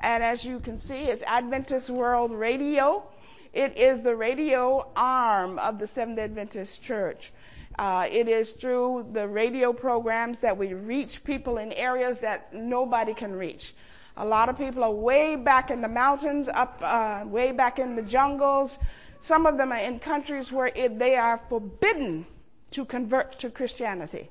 And as you can see, it's Adventist World Radio. It is the radio arm of the Seventh Adventist Church. Uh, it is through the radio programs that we reach people in areas that nobody can reach. A lot of people are way back in the mountains, up uh, way back in the jungles. Some of them are in countries where it, they are forbidden to convert to Christianity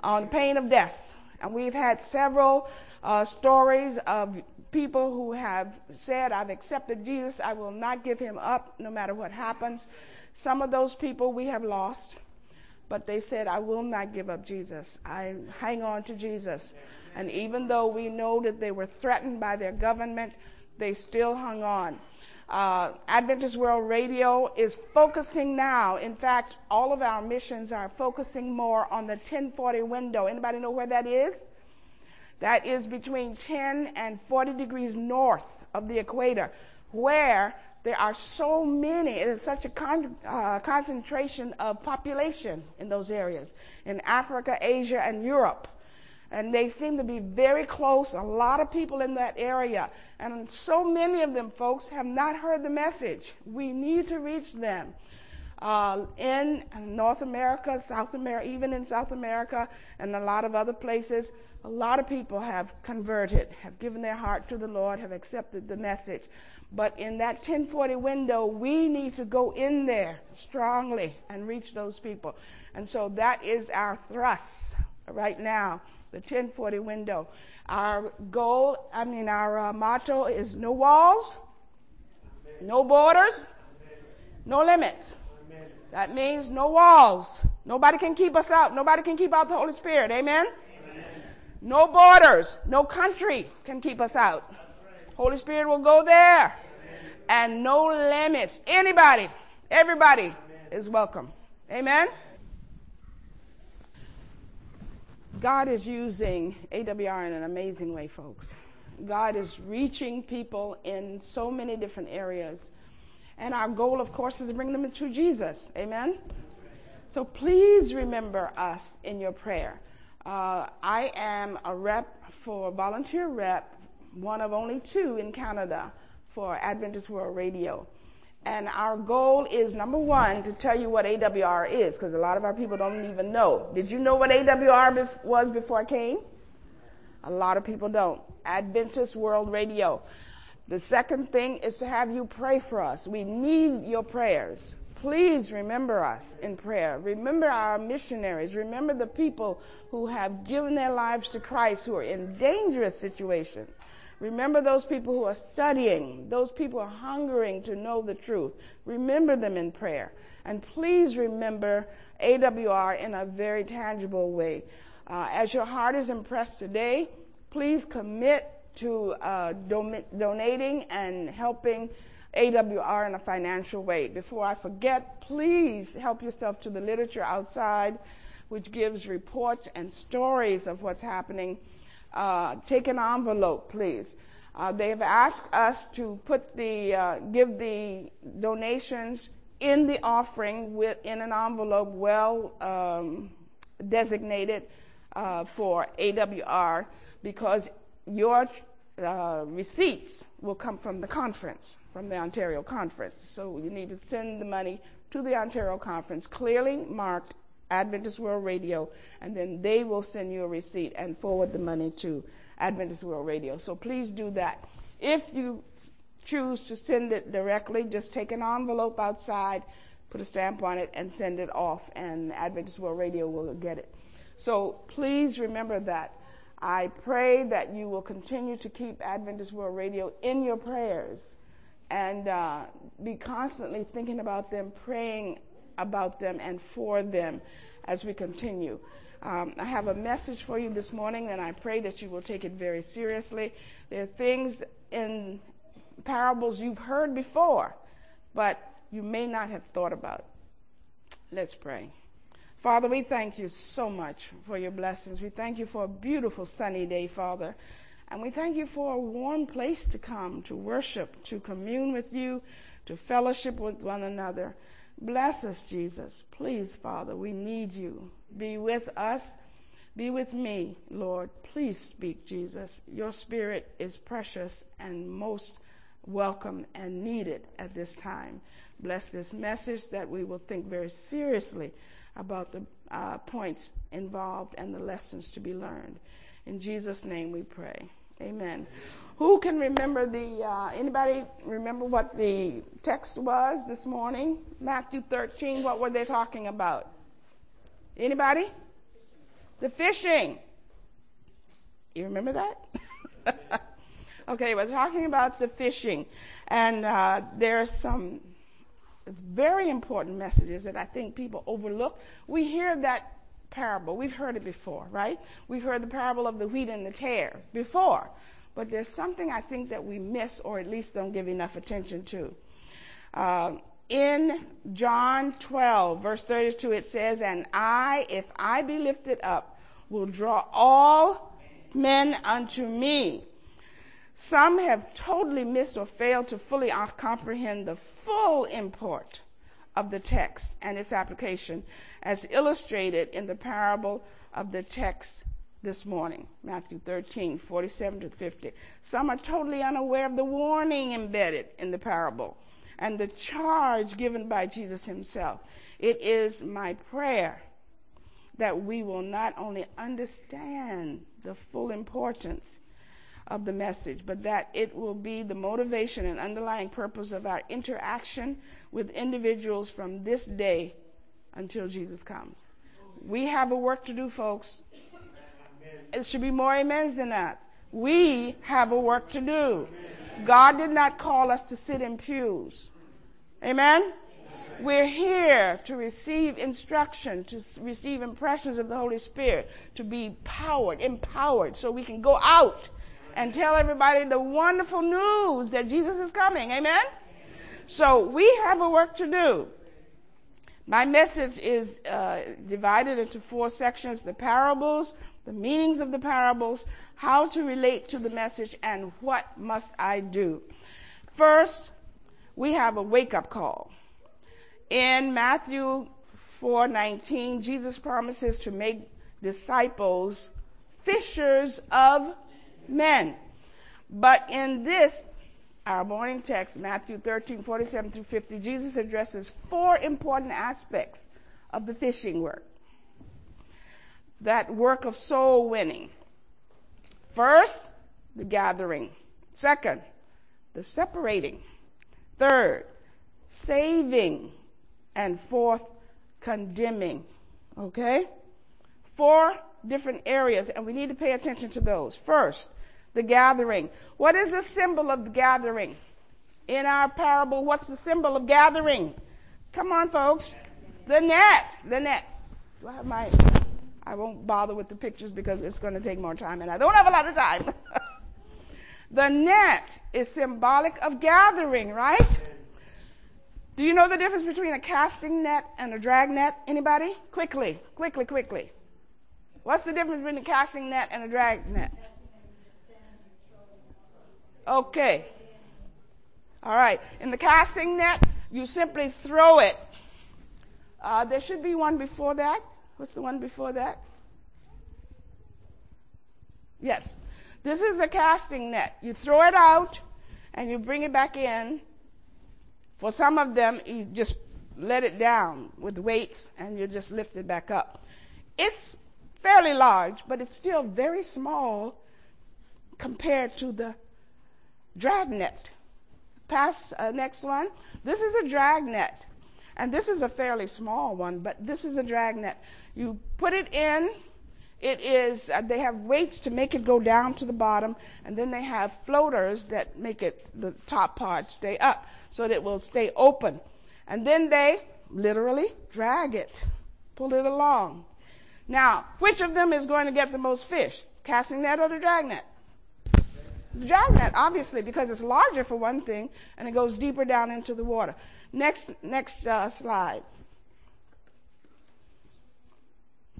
on pain of death. And we've had several uh, stories of people who have said, I've accepted Jesus. I will not give him up no matter what happens. Some of those people we have lost, but they said, I will not give up Jesus. I hang on to Jesus. And even though we know that they were threatened by their government, they still hung on. Uh, Adventist World Radio is focusing now. In fact, all of our missions are focusing more on the 1040 window. Anybody know where that is? That is between 10 and 40 degrees north of the equator, where there are so many, it is such a con- uh, concentration of population in those areas, in Africa, Asia, and Europe. And they seem to be very close, a lot of people in that area. And so many of them, folks, have not heard the message. We need to reach them. Uh, in North America, South America, even in South America, and a lot of other places, a lot of people have converted, have given their heart to the Lord, have accepted the message. But in that 1040 window, we need to go in there strongly and reach those people. And so that is our thrust right now the 1040 window. Our goal, I mean, our uh, motto is no walls, no borders, no limits. That means no walls. Nobody can keep us out. Nobody can keep out the Holy Spirit. Amen? Amen. No borders. No country can keep us out. Holy Spirit will go there. Amen. And no limits. Anybody, everybody Amen. is welcome. Amen? God is using AWR in an amazing way, folks. God is reaching people in so many different areas. And our goal, of course, is to bring them to Jesus. Amen? So please remember us in your prayer. Uh, I am a rep for volunteer rep, one of only two in Canada for Adventist World Radio. And our goal is number one, to tell you what AWR is, because a lot of our people don't even know. Did you know what AWR bef- was before I came? A lot of people don't. Adventist World Radio. The second thing is to have you pray for us. We need your prayers. Please remember us in prayer. Remember our missionaries. Remember the people who have given their lives to Christ who are in dangerous situations. Remember those people who are studying, those people are hungering to know the truth. Remember them in prayer. And please remember AWR in a very tangible way. Uh, as your heart is impressed today, please commit to uh, don- donating and helping AWR in a financial way. Before I forget, please help yourself to the literature outside, which gives reports and stories of what's happening uh, take an envelope, please. Uh, they have asked us to put the, uh, give the donations in the offering with, in an envelope well um, designated uh, for AWR because your uh, receipts will come from the conference, from the Ontario conference. So you need to send the money to the Ontario conference clearly marked Adventist World Radio, and then they will send you a receipt and forward the money to Adventist World Radio. So please do that. If you choose to send it directly, just take an envelope outside, put a stamp on it, and send it off, and Adventist World Radio will get it. So please remember that. I pray that you will continue to keep Adventist World Radio in your prayers and uh, be constantly thinking about them, praying about them and for them as we continue. Um, I have a message for you this morning, and I pray that you will take it very seriously. There are things in parables you've heard before, but you may not have thought about. Let's pray. Father, we thank you so much for your blessings. We thank you for a beautiful sunny day, Father. And we thank you for a warm place to come, to worship, to commune with you, to fellowship with one another. Bless us, Jesus. Please, Father, we need you. Be with us. Be with me, Lord. Please speak, Jesus. Your spirit is precious and most welcome and needed at this time. Bless this message that we will think very seriously about the uh, points involved and the lessons to be learned. In Jesus' name we pray. Amen. Who can remember the, uh, anybody remember what the text was this morning? Matthew 13, what were they talking about? Anybody? The fishing. You remember that? okay, we're talking about the fishing. And uh, there's some very important messages that I think people overlook. We hear that parable. We've heard it before, right? We've heard the parable of the wheat and the tares before. But there's something I think that we miss or at least don't give enough attention to. Uh, in John 12, verse 32, it says, And I, if I be lifted up, will draw all men unto me. Some have totally missed or failed to fully uh, comprehend the full import of the text and its application as illustrated in the parable of the text this morning, Matthew 13, 47 to 50. Some are totally unaware of the warning embedded in the parable and the charge given by Jesus himself. It is my prayer that we will not only understand the full importance of the message, but that it will be the motivation and underlying purpose of our interaction with individuals from this day until Jesus comes. We have a work to do, folks. It should be more amens than that. We have a work to do. God did not call us to sit in pews. Amen? We're here to receive instruction, to receive impressions of the Holy Spirit, to be powered, empowered, so we can go out and tell everybody the wonderful news that Jesus is coming. Amen? So we have a work to do. My message is uh, divided into four sections the parables, the meanings of the parables, how to relate to the message, and what must I do. First, we have a wake up call. In Matthew 4:19, Jesus promises to make disciples fishers of men. But in this, our morning text, Matthew 13, 47 through 50, Jesus addresses four important aspects of the fishing work. That work of soul winning. First, the gathering. Second, the separating. Third, saving. And fourth, condemning. Okay? Four different areas, and we need to pay attention to those. First, the gathering. What is the symbol of the gathering? In our parable, what's the symbol of gathering? Come on, folks. The net. The net. Do I have my, I won't bother with the pictures because it's going to take more time and I don't have a lot of time. the net is symbolic of gathering, right? Do you know the difference between a casting net and a drag net? Anybody? Quickly, quickly, quickly. What's the difference between a casting net and a drag net? Okay. All right. In the casting net, you simply throw it. Uh, there should be one before that. What's the one before that? Yes. This is the casting net. You throw it out and you bring it back in. For some of them, you just let it down with weights and you just lift it back up. It's fairly large, but it's still very small compared to the dragnet. Pass uh, next one. This is a dragnet. And this is a fairly small one, but this is a dragnet. You put it in. It is, uh, they have weights to make it go down to the bottom, and then they have floaters that make it, the top part stay up, so that it will stay open. And then they literally drag it, pull it along. Now, which of them is going to get the most fish? Casting net or the dragnet? Dragnet, obviously, because it's larger for one thing, and it goes deeper down into the water. Next, next uh, slide.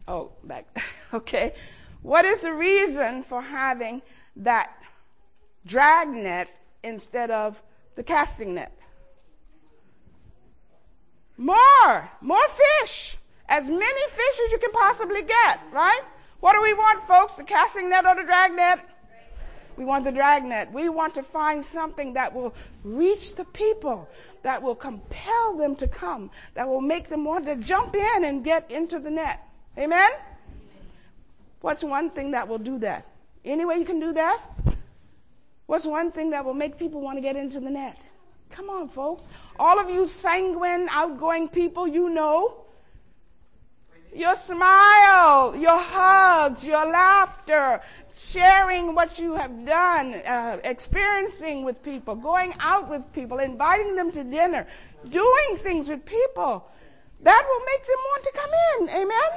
Oh, back. okay. What is the reason for having that dragnet instead of the casting net? More, more fish. As many fish as you can possibly get, right? What do we want, folks? The casting net or the drag net? We want the dragnet. We want to find something that will reach the people, that will compel them to come, that will make them want to jump in and get into the net. Amen? What's one thing that will do that? Any way you can do that? What's one thing that will make people want to get into the net? Come on, folks. All of you sanguine, outgoing people, you know your smile, your hugs, your laughter, sharing what you have done, uh, experiencing with people, going out with people, inviting them to dinner, doing things with people. That will make them want to come in. Amen?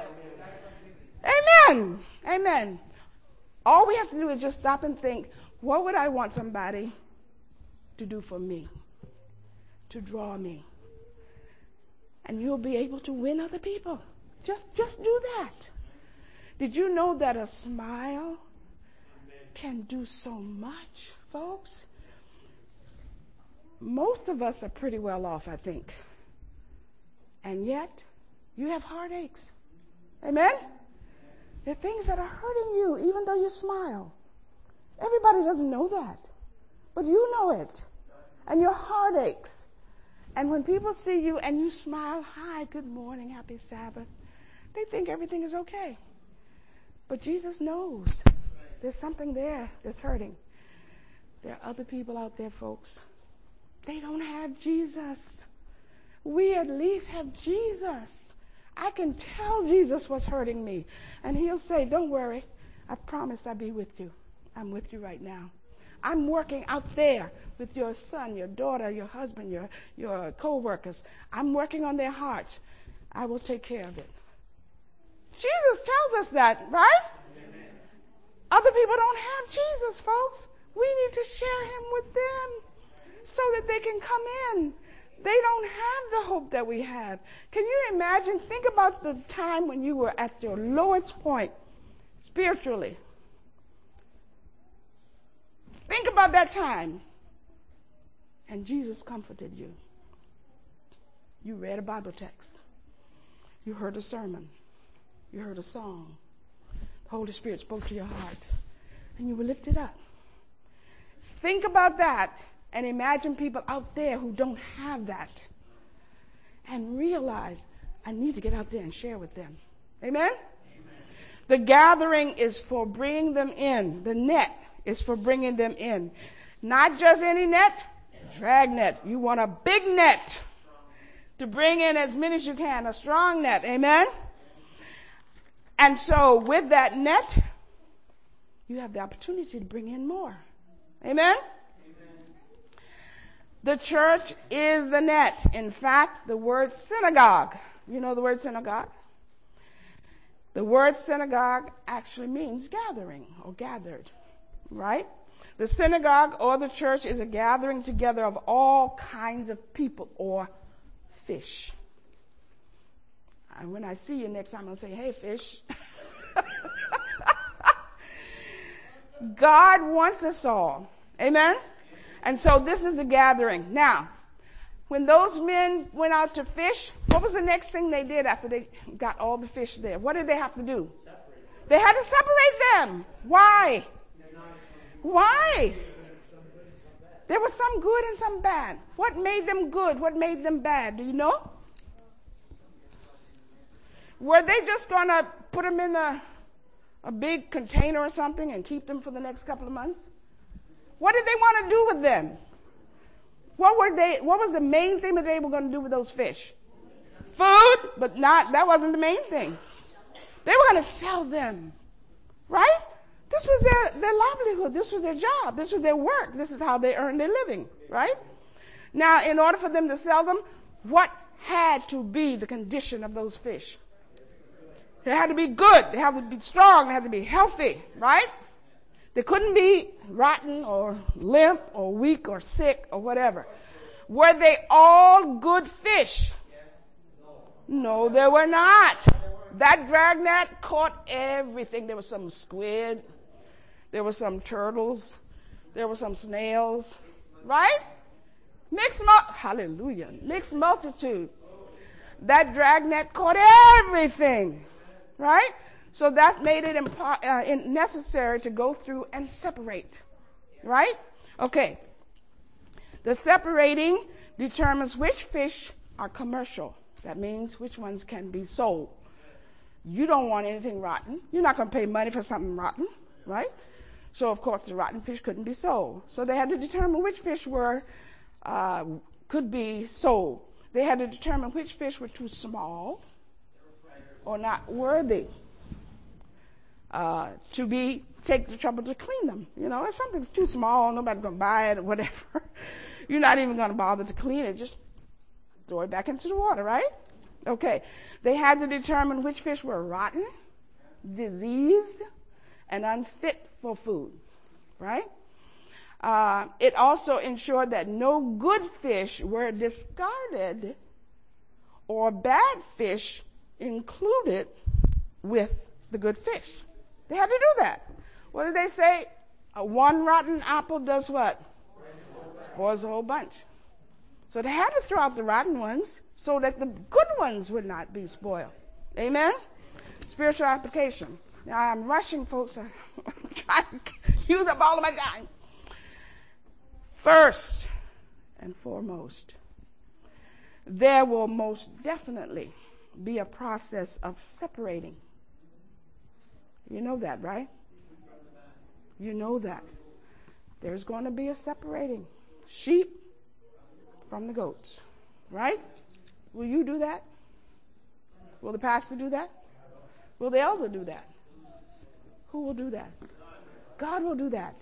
Amen. Amen. All we have to do is just stop and think, what would I want somebody to do for me? To draw me. And you'll be able to win other people. Just, just do that. Did you know that a smile can do so much, folks? Most of us are pretty well off, I think. And yet, you have heartaches. Amen? There are things that are hurting you, even though you smile. Everybody doesn't know that. But you know it. And your heart aches. And when people see you and you smile, hi, good morning, happy Sabbath, they think everything is okay. But Jesus knows there's something there that's hurting. There are other people out there, folks. They don't have Jesus. We at least have Jesus. I can tell Jesus what's hurting me. And he'll say, Don't worry. I promise I'll be with you. I'm with you right now. I'm working out there with your son, your daughter, your husband, your, your co workers. I'm working on their hearts. I will take care of it. Jesus tells us that, right? Amen. Other people don't have Jesus, folks. We need to share him with them so that they can come in. They don't have the hope that we have. Can you imagine? Think about the time when you were at your lowest point spiritually. Think about that time. And Jesus comforted you. You read a Bible text. You heard a sermon. You heard a song. The Holy Spirit spoke to your heart. And you were lifted up. Think about that and imagine people out there who don't have that. And realize I need to get out there and share with them. Amen? Amen? The gathering is for bringing them in. The net is for bringing them in. Not just any net, drag net. You want a big net to bring in as many as you can, a strong net. Amen? And so with that net, you have the opportunity to bring in more. Amen? The church is the net. In fact, the word synagogue, you know the word synagogue? The word synagogue actually means gathering or gathered, right? The synagogue or the church is a gathering together of all kinds of people or fish. And when I see you next time, I'll say, hey, fish. God wants us all. Amen? And so this is the gathering. Now, when those men went out to fish, what was the next thing they did after they got all the fish there? What did they have to do? They had to separate them. Why? Why? There was some good and some bad. What made them good? What made them bad? Do you know? Were they just going to put them in a, a big container or something and keep them for the next couple of months? What did they want to do with them? What were they, what was the main thing that they were going to do with those fish? Food, but not, that wasn't the main thing. They were going to sell them. Right? This was their, their livelihood. This was their job. This was their work. This is how they earned their living. Right? Now, in order for them to sell them, what had to be the condition of those fish? They had to be good. They had to be strong. They had to be healthy, right? They couldn't be rotten or limp or weak or sick or whatever. Were they all good fish? No, they were not. That dragnet caught everything. There was some squid. There were some turtles. There were some snails. Right? Mixed, mul- hallelujah. Mixed multitude. That dragnet caught everything. Right? So that made it impo- uh, necessary to go through and separate. Right? Okay. The separating determines which fish are commercial. That means which ones can be sold. You don't want anything rotten. You're not going to pay money for something rotten, right? So, of course, the rotten fish couldn't be sold. So they had to determine which fish were, uh, could be sold. They had to determine which fish were too small or not worthy uh, to be take the trouble to clean them. You know, if something's too small, nobody's to buy it or whatever. You're not even to bother to clean it. Just throw it back into the water, right? Okay. They had to determine which fish were rotten, diseased, and unfit for food, right? Uh, it also ensured that no good fish were discarded or bad fish included with the good fish. They had to do that. What did they say? A one rotten apple does what? Spoils a whole bunch. So they had to throw out the rotten ones so that the good ones would not be spoiled. Amen? Spiritual application. Now I'm rushing, folks. I'm trying to use up all of my time. First and foremost, there will most definitely be a process of separating. You know that, right? You know that. There's going to be a separating. Sheep from the goats, right? Will you do that? Will the pastor do that? Will the elder do that? Who will do that? God will do that.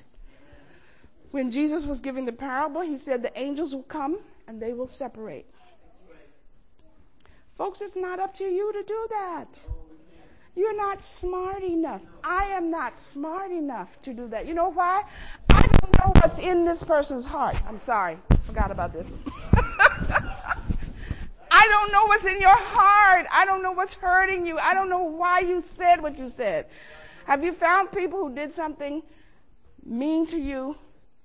When Jesus was giving the parable, he said the angels will come and they will separate. Folks, it's not up to you to do that. You're not smart enough. I am not smart enough to do that. You know why? I don't know what's in this person's heart. I'm sorry. Forgot about this. I don't know what's in your heart. I don't know what's hurting you. I don't know why you said what you said. Have you found people who did something mean to you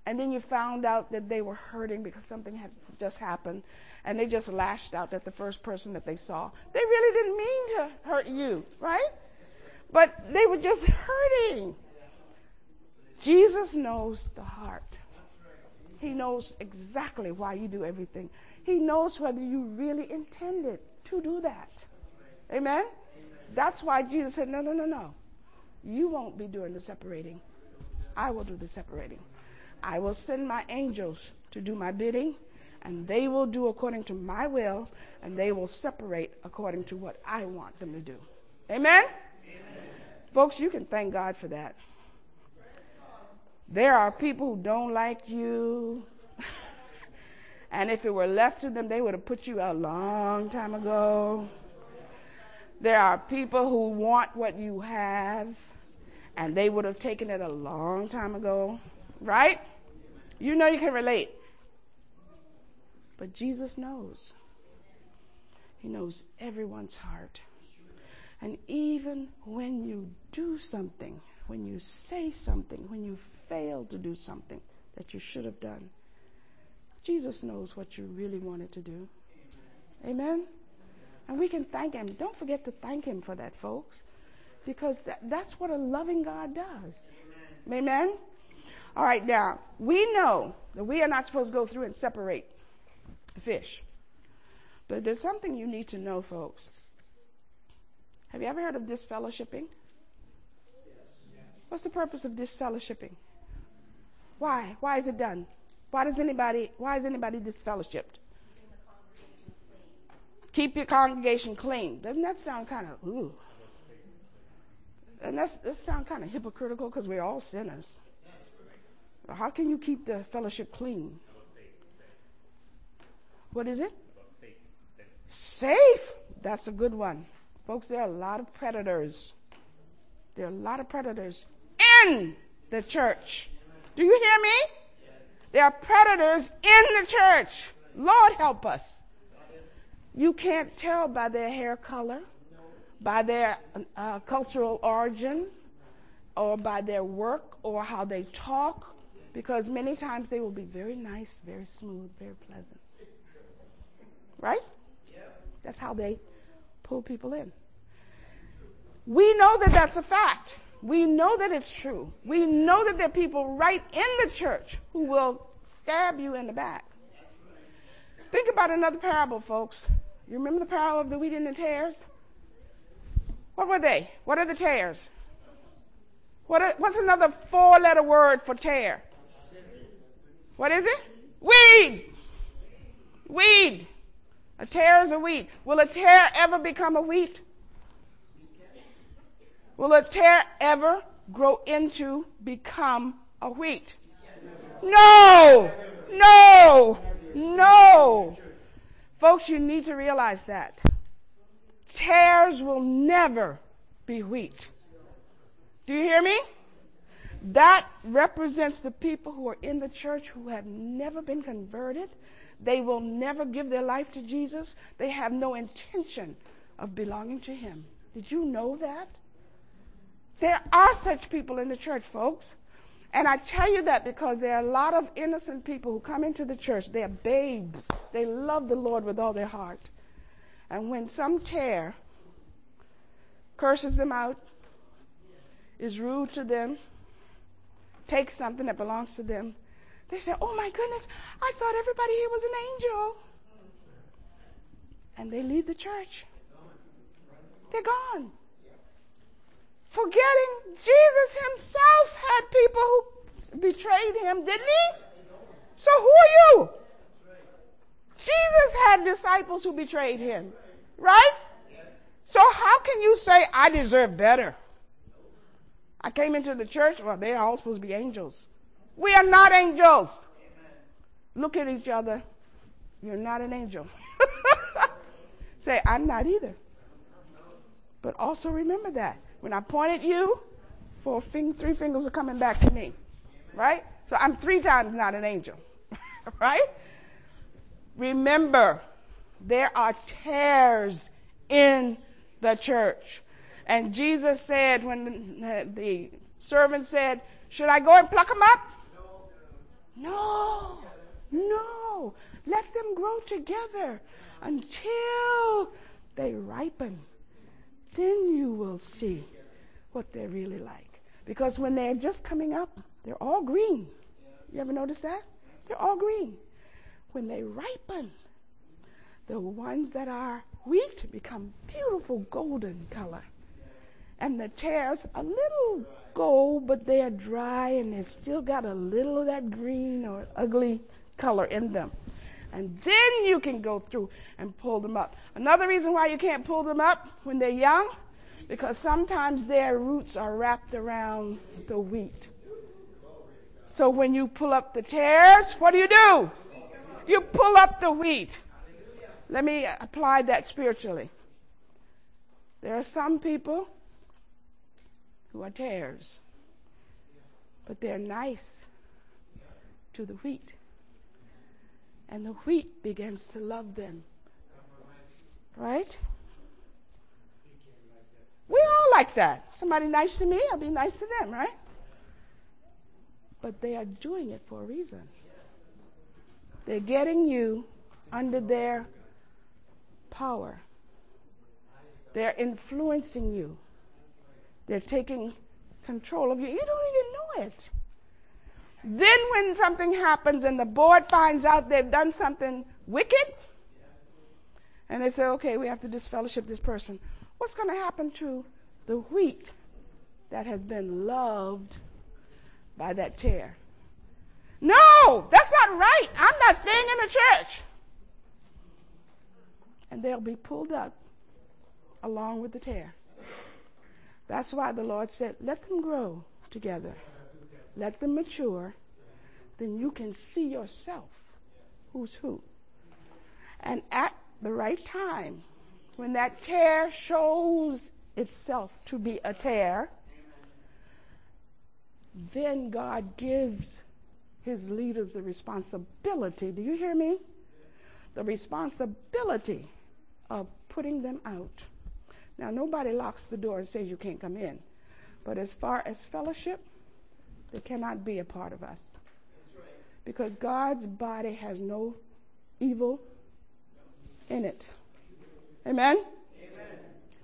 and then you found out that they were hurting because something had just happened and they just lashed out at the first person that they saw? They really didn't mean to hurt you, right? But they were just hurting. Jesus knows the heart. He knows exactly why you do everything. He knows whether you really intended to do that. Amen? That's why Jesus said, No, no, no, no. You won't be doing the separating. I will do the separating. I will send my angels to do my bidding, and they will do according to my will, and they will separate according to what I want them to do. Amen? Amen. Folks, you can thank God for that. There are people who don't like you. and if it were left to them, they would have put you out a long time ago. There are people who want what you have, and they would have taken it a long time ago. Right? You know you can relate. But Jesus knows. He knows everyone's heart. And even when you do something, when you say something, when you fail to do something that you should have done, Jesus knows what you really wanted to do. Amen? And we can thank Him. Don't forget to thank Him for that, folks, because that, that's what a loving God does. Amen? Amen? All right, now, we know that we are not supposed to go through and separate the fish. But there's something you need to know, folks. Have you ever heard of disfellowshipping? What's the purpose of disfellowshipping? Why? Why is it done? Why does anybody why is anybody disfellowshipped? Keep your congregation clean. Doesn't that sound kind of ooh? And that's that sound kind of hypocritical because we're all sinners. How can you keep the fellowship clean? What is it? Safe. That's a good one. Folks, there are a lot of predators. There are a lot of predators in the church. Do you hear me? There are predators in the church. Lord help us. You can't tell by their hair color, by their uh, cultural origin, or by their work, or how they talk, because many times they will be very nice, very smooth, very pleasant. Right? That's how they pull people in. We know that that's a fact. We know that it's true. We know that there are people right in the church who will stab you in the back. Think about another parable, folks. You remember the parable of the wheat and the tares? What were they? What are the tares? What are, what's another four letter word for tare? What is it? Weed. Weed. A tare is a weed. Will a tare ever become a wheat? Will a tare ever grow into become a wheat? No! No! No! Folks, you need to realize that. Tares will never be wheat. Do you hear me? That represents the people who are in the church who have never been converted. They will never give their life to Jesus. They have no intention of belonging to Him. Did you know that? There are such people in the church, folks. And I tell you that because there are a lot of innocent people who come into the church. They're babes. They love the Lord with all their heart. And when some tare curses them out, is rude to them, takes something that belongs to them, they say, Oh my goodness, I thought everybody here was an angel. And they leave the church. They're gone forgetting Jesus himself had people who betrayed him, didn't he? So who are you? Jesus had disciples who betrayed him, right? So how can you say, I deserve better? I came into the church, well, they're all supposed to be angels. We are not angels. Look at each other. You're not an angel. say, I'm not either. But also remember that. When I point at you, four fing- three fingers are coming back to me. Right? So I'm three times not an angel. right? Remember, there are tares in the church. And Jesus said, when the, servant said, Should I go and pluck them up? No, no. Let them grow together until they ripen. Then you will see what they're really like. Because when they're just coming up, they're all green. You ever notice that? They're all green. When they ripen, the ones that are wheat become beautiful golden color. And the tares, a little gold, but they are dry and they still got a little of that green or ugly color in them. And then you can go through and pull them up. Another reason why you can't pull them up when they're young because sometimes their roots are wrapped around the wheat. So when you pull up the tares, what do you do? You pull up the wheat. Let me apply that spiritually. There are some people who are tares, but they're nice to the wheat. And the wheat begins to love them. Right? We all like that. Somebody nice to me, I'll be nice to them, right? But they are doing it for a reason. They're getting you under their power. They're influencing you. They're taking control of you. You don't even know it. Then, when something happens and the board finds out they've done something wicked, and they say, okay, we have to disfellowship this person what's going to happen to the wheat that has been loved by that tare? No, that's not right. I'm not staying in the church. And they'll be pulled up along with the tare. That's why the Lord said, let them grow together. Let them mature. Then you can see yourself who's who. And at the right time, when that tare shows itself to be a tare, then God gives his leaders the responsibility. Do you hear me? The responsibility of putting them out. Now, nobody locks the door and says you can't come in. But as far as fellowship, they cannot be a part of us. Because God's body has no evil in it. Amen? Amen?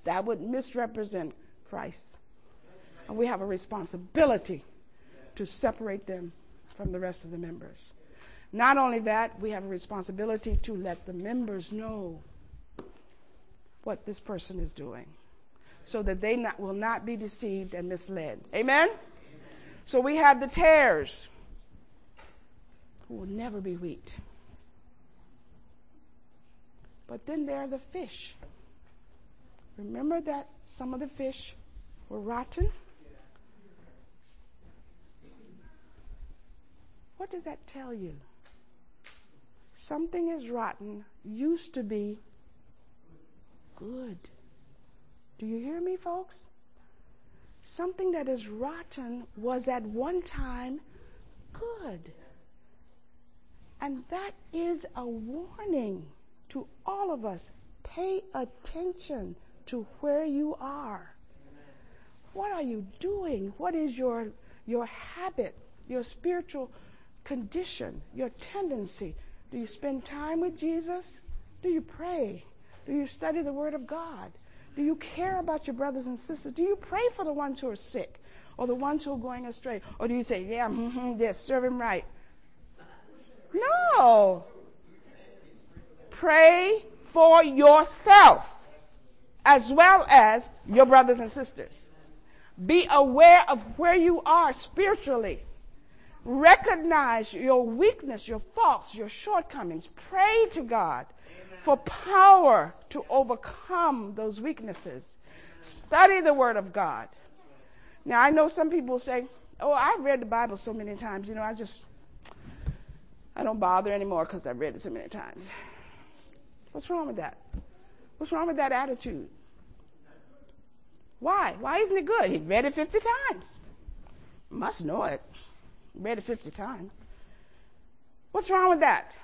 That would misrepresent Christ. And we have a responsibility to separate them from the rest of the members. Not only that, we have a responsibility to let the members know what this person is doing so that they not, will not be deceived and misled. Amen? Amen? So we have the tares who will never be wheat. But then there are the fish. Remember that some of the fish were rotten? What does that tell you? Something is rotten used to be good. Do you hear me, folks? Something that is rotten was at one time good. And that is a warning to all of us. Pay attention to where you are. What are you doing? What is your, your habit, your spiritual condition, your tendency? Do you spend time with Jesus? Do you pray? Do you study the Word of God? Do you care about your brothers and sisters? Do you pray for the ones who are sick or the ones who are going astray? Or do you say, yeah, mm-hmm, yeah, serve him right? No. Pray for yourself as well as your brothers and sisters. Be aware of where you are spiritually. Recognize your weakness, your faults, your shortcomings. Pray to God for power to overcome those weaknesses. Study the Word of God. Now, I know some people say, Oh, I've read the Bible so many times, you know, I just, I don't bother anymore because I've read it so many times. What's wrong with that? What's wrong with that attitude? Why? Why isn't it good? He read it 50 times. Must know it. Read it 50 times. What's wrong with that?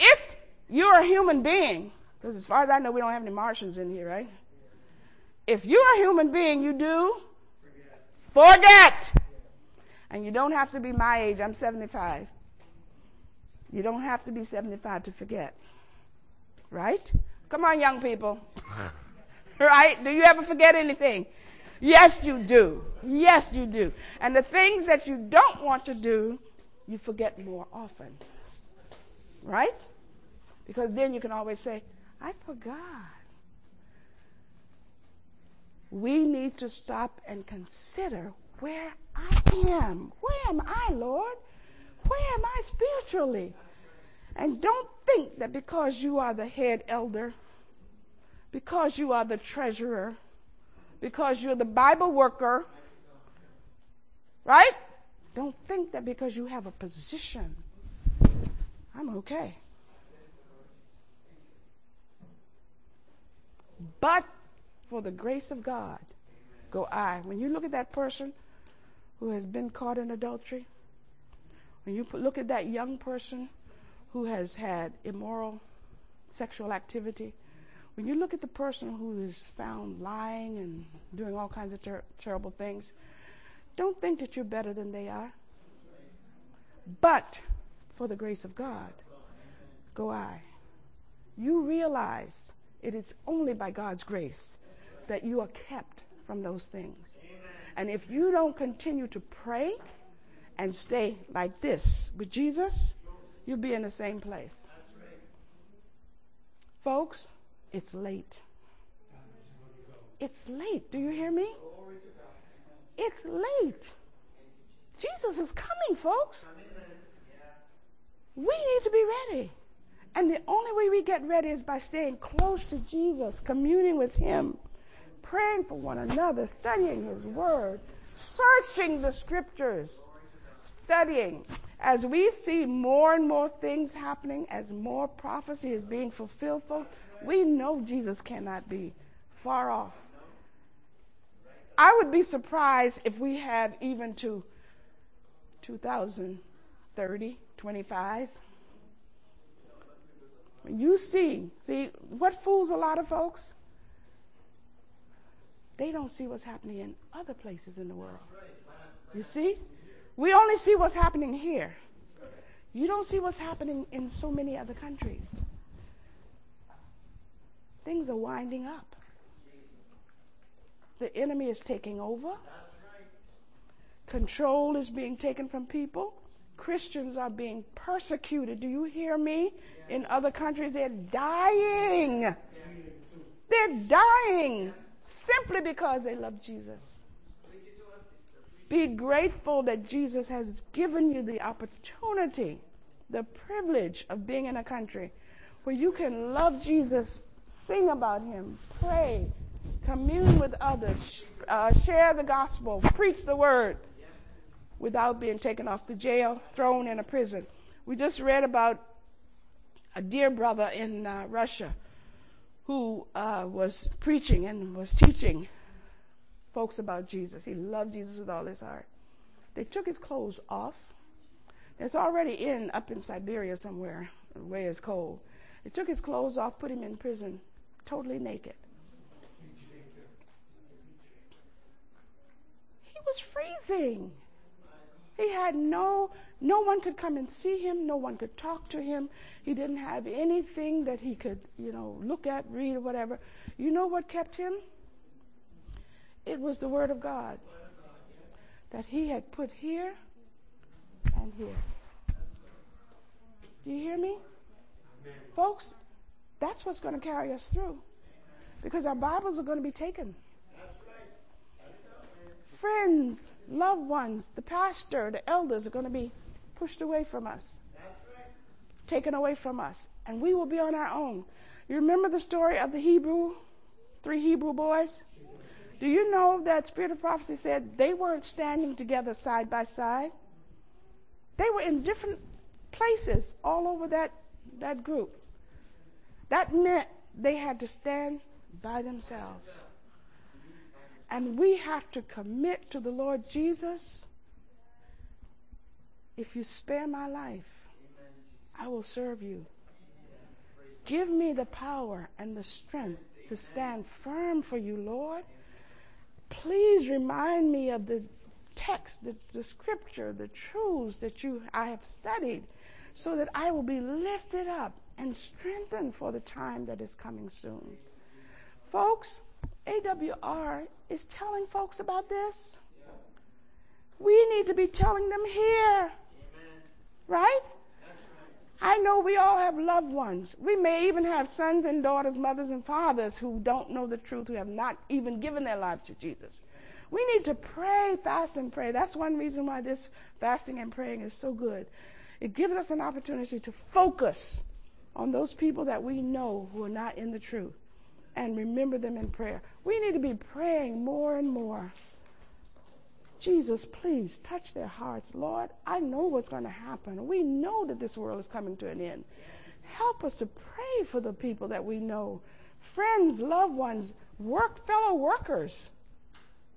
If you're a human being, because as far as I know, we don't have any Martians in here, right? If you're a human being, you do forget. forget. And you don't have to be my age. I'm 75. You don't have to be 75 to forget. Right? Come on, young people. right? Do you ever forget anything? Yes, you do. Yes, you do. And the things that you don't want to do, you forget more often. Right? Because then you can always say, I forgot. We need to stop and consider where I am. Where am I, Lord? Where am I spiritually? And don't think that because you are the head elder, because you are the treasurer, because you're the Bible worker, right? Don't think that because you have a position, I'm okay. But for the grace of God, go I. When you look at that person who has been caught in adultery, when you look at that young person who has had immoral sexual activity, when you look at the person who is found lying and doing all kinds of ter- terrible things, don't think that you're better than they are. But for the grace of God, go I. You realize it is only by God's grace that you are kept from those things. And if you don't continue to pray and stay like this with Jesus, you'll be in the same place. Folks, it's late. It's late. Do you hear me? It's late. Jesus is coming, folks. We need to be ready. And the only way we get ready is by staying close to Jesus, communing with Him, praying for one another, studying His Word, searching the Scriptures, studying. As we see more and more things happening, as more prophecy is being fulfilled, folks, we know Jesus cannot be far off. I would be surprised if we have even to 2030, 25 when you see, see, what fools a lot of folks? They don't see what's happening in other places in the world. You see? We only see what's happening here. You don't see what's happening in so many other countries. Things are winding up. the enemy is taking over. Control is being taken from people. Christians are being persecuted. Do you hear me? In other countries, they're dying. They're dying simply because they love Jesus. Be grateful that Jesus has given you the opportunity, the privilege of being in a country where you can love Jesus, sing about him, pray, commune with others, uh, share the gospel, preach the word without being taken off to jail, thrown in a prison. We just read about a dear brother in uh, Russia who uh, was preaching and was teaching folks about Jesus. He loved Jesus with all his heart. They took his clothes off. It's already in up in Siberia somewhere where it's cold. They took his clothes off, put him in prison, totally naked. He was freezing. He had no, no one could come and see him. No one could talk to him. He didn't have anything that he could, you know, look at, read, or whatever. You know what kept him? It was the Word of God that he had put here and here. Do you hear me? Folks, that's what's going to carry us through. Because our Bibles are going to be taken friends, loved ones, the pastor, the elders are going to be pushed away from us, taken away from us, and we will be on our own. You remember the story of the Hebrew, three Hebrew boys? Do you know that Spirit of Prophecy said they weren't standing together side by side? They were in different places all over that, that group. That meant they had to stand by themselves. And we have to commit to the Lord Jesus. If you spare my life, I will serve you. Give me the power and the strength to stand firm for you, Lord. Please remind me of the text, the, the scripture, the truths that you I have studied, so that I will be lifted up and strengthened for the time that is coming soon. Folks, AWR is telling folks about this. We need to be telling them here. Right? I know we all have loved ones. We may even have sons and daughters, mothers and fathers who don't know the truth, who have not even given their lives to Jesus. We need to pray, fast, and pray. That's one reason why this fasting and praying is so good. It gives us an opportunity to focus on those people that we know who are not in the truth and remember them in prayer. We need to be praying more and more. Jesus, please touch their hearts. Lord, I know what's going to happen. We know that this world is coming to an end. Help us to pray for the people that we know friends, loved ones, work, fellow workers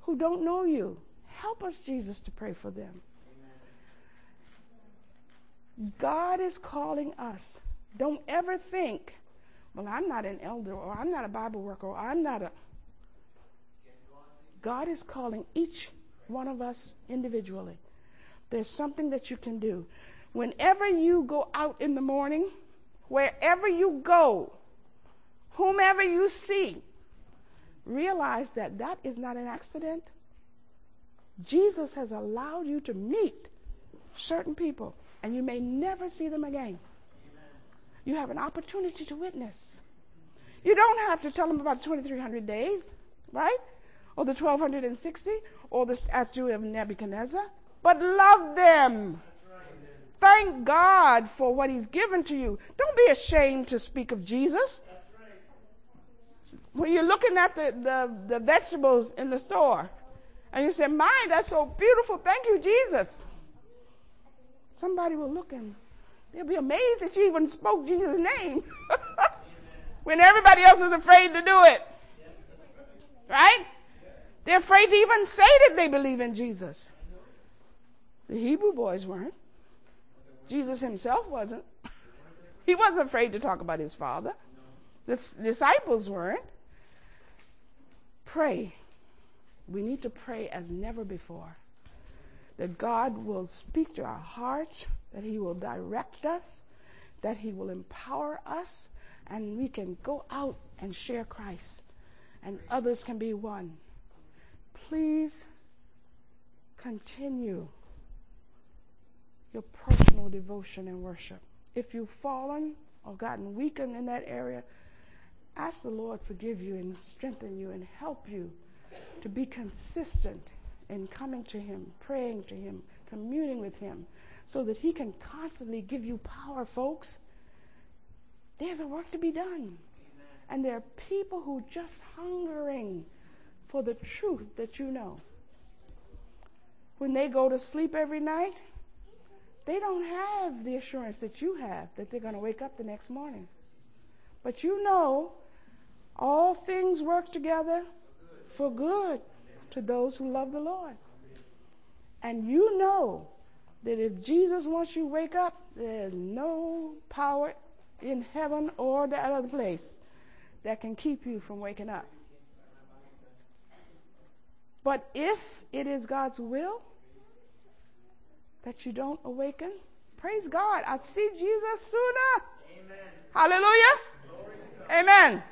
who don't know you. Help us, Jesus, to pray for them. God is calling us. Don't ever think well, I'm not an elder, or I'm not a Bible worker, or I'm not a. God is calling each one of us individually. There's something that you can do. Whenever you go out in the morning, wherever you go, whomever you see, realize that that is not an accident. Jesus has allowed you to meet certain people, and you may never see them again you have an opportunity to witness. You don't have to tell them about the 2300 days, right? Or the 1260, or the statue of Nebuchadnezzar, but love them. Thank God for what He's given to you. Don't be ashamed to speak of Jesus. When you're looking at the, the, the vegetables in the store, and you say, My, that's so beautiful. Thank you, Jesus. Somebody will look and They'll be amazed that you even spoke Jesus' name when everybody else is afraid to do it. Right? They're afraid to even say that they believe in Jesus. The Hebrew boys weren't. Jesus himself wasn't. He wasn't afraid to talk about his father. The disciples weren't. Pray. We need to pray as never before. That God will speak to our hearts that He will direct us, that He will empower us, and we can go out and share Christ, and others can be won. please continue your personal devotion and worship. If you've fallen or gotten weakened in that area, ask the Lord to forgive you and strengthen you and help you to be consistent in coming to Him, praying to Him, communing with Him, so that He can constantly give you power, folks. There's a work to be done. Amen. And there are people who just hungering for the truth that you know. When they go to sleep every night, they don't have the assurance that you have that they're going to wake up the next morning. But you know all things work together for good to those who love the Lord. And you know that if Jesus wants you to wake up, there's no power in heaven or that other place that can keep you from waking up. But if it is God's will that you don't awaken, praise God. I see Jesus sooner. Amen. Hallelujah. Amen.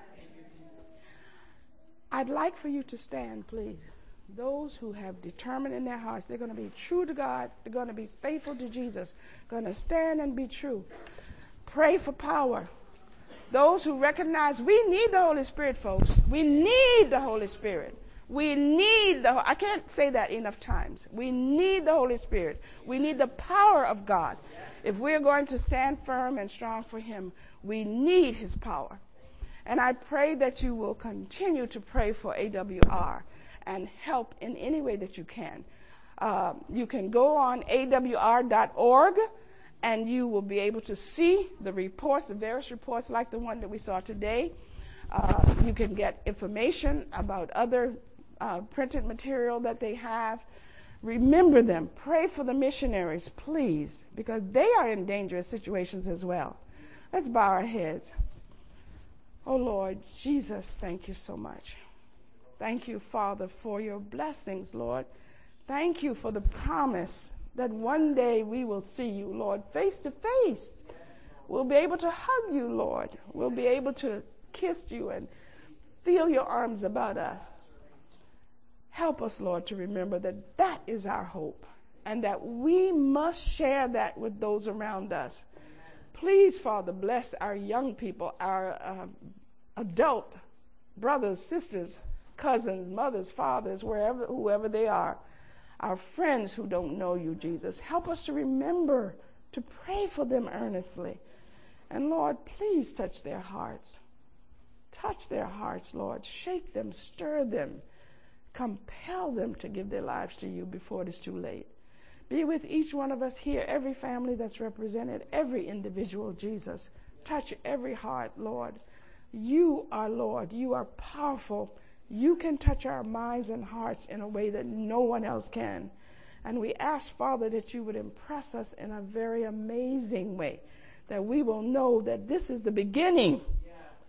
I'd like for you to stand, please. Those who have determined in their hearts they're going to be true to God, they're going to be faithful to Jesus, going to stand and be true. Pray for power. Those who recognize we need the Holy Spirit, folks. We need the Holy Spirit. We need the, I can't say that enough times. We need the Holy Spirit. We need the power of God. If we're going to stand firm and strong for Him, we need His power. And I pray that you will continue to pray for AWR and help in any way that you can. Uh, you can go on awr.org and you will be able to see the reports, the various reports like the one that we saw today. Uh, you can get information about other uh, printed material that they have. Remember them. Pray for the missionaries, please, because they are in dangerous situations as well. Let's bow our heads. Oh Lord Jesus, thank you so much. Thank you, Father, for your blessings, Lord. Thank you for the promise that one day we will see you, Lord, face to face. We'll be able to hug you, Lord. We'll be able to kiss you and feel your arms about us. Help us, Lord, to remember that that is our hope and that we must share that with those around us. Please, Father, bless our young people, our uh, adult brothers, sisters, cousins, mothers, fathers, wherever, whoever they are, our friends who don't know you, Jesus. Help us to remember to pray for them earnestly. And Lord, please touch their hearts. Touch their hearts, Lord. Shake them, stir them, compel them to give their lives to you before it is too late. Be with each one of us here, every family that's represented, every individual, Jesus. Touch every heart, Lord. You are Lord. You are powerful. You can touch our minds and hearts in a way that no one else can. And we ask, Father, that you would impress us in a very amazing way, that we will know that this is the beginning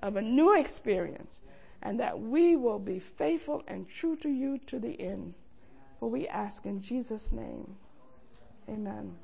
of a new experience, and that we will be faithful and true to you to the end. For we ask in Jesus' name. Amen.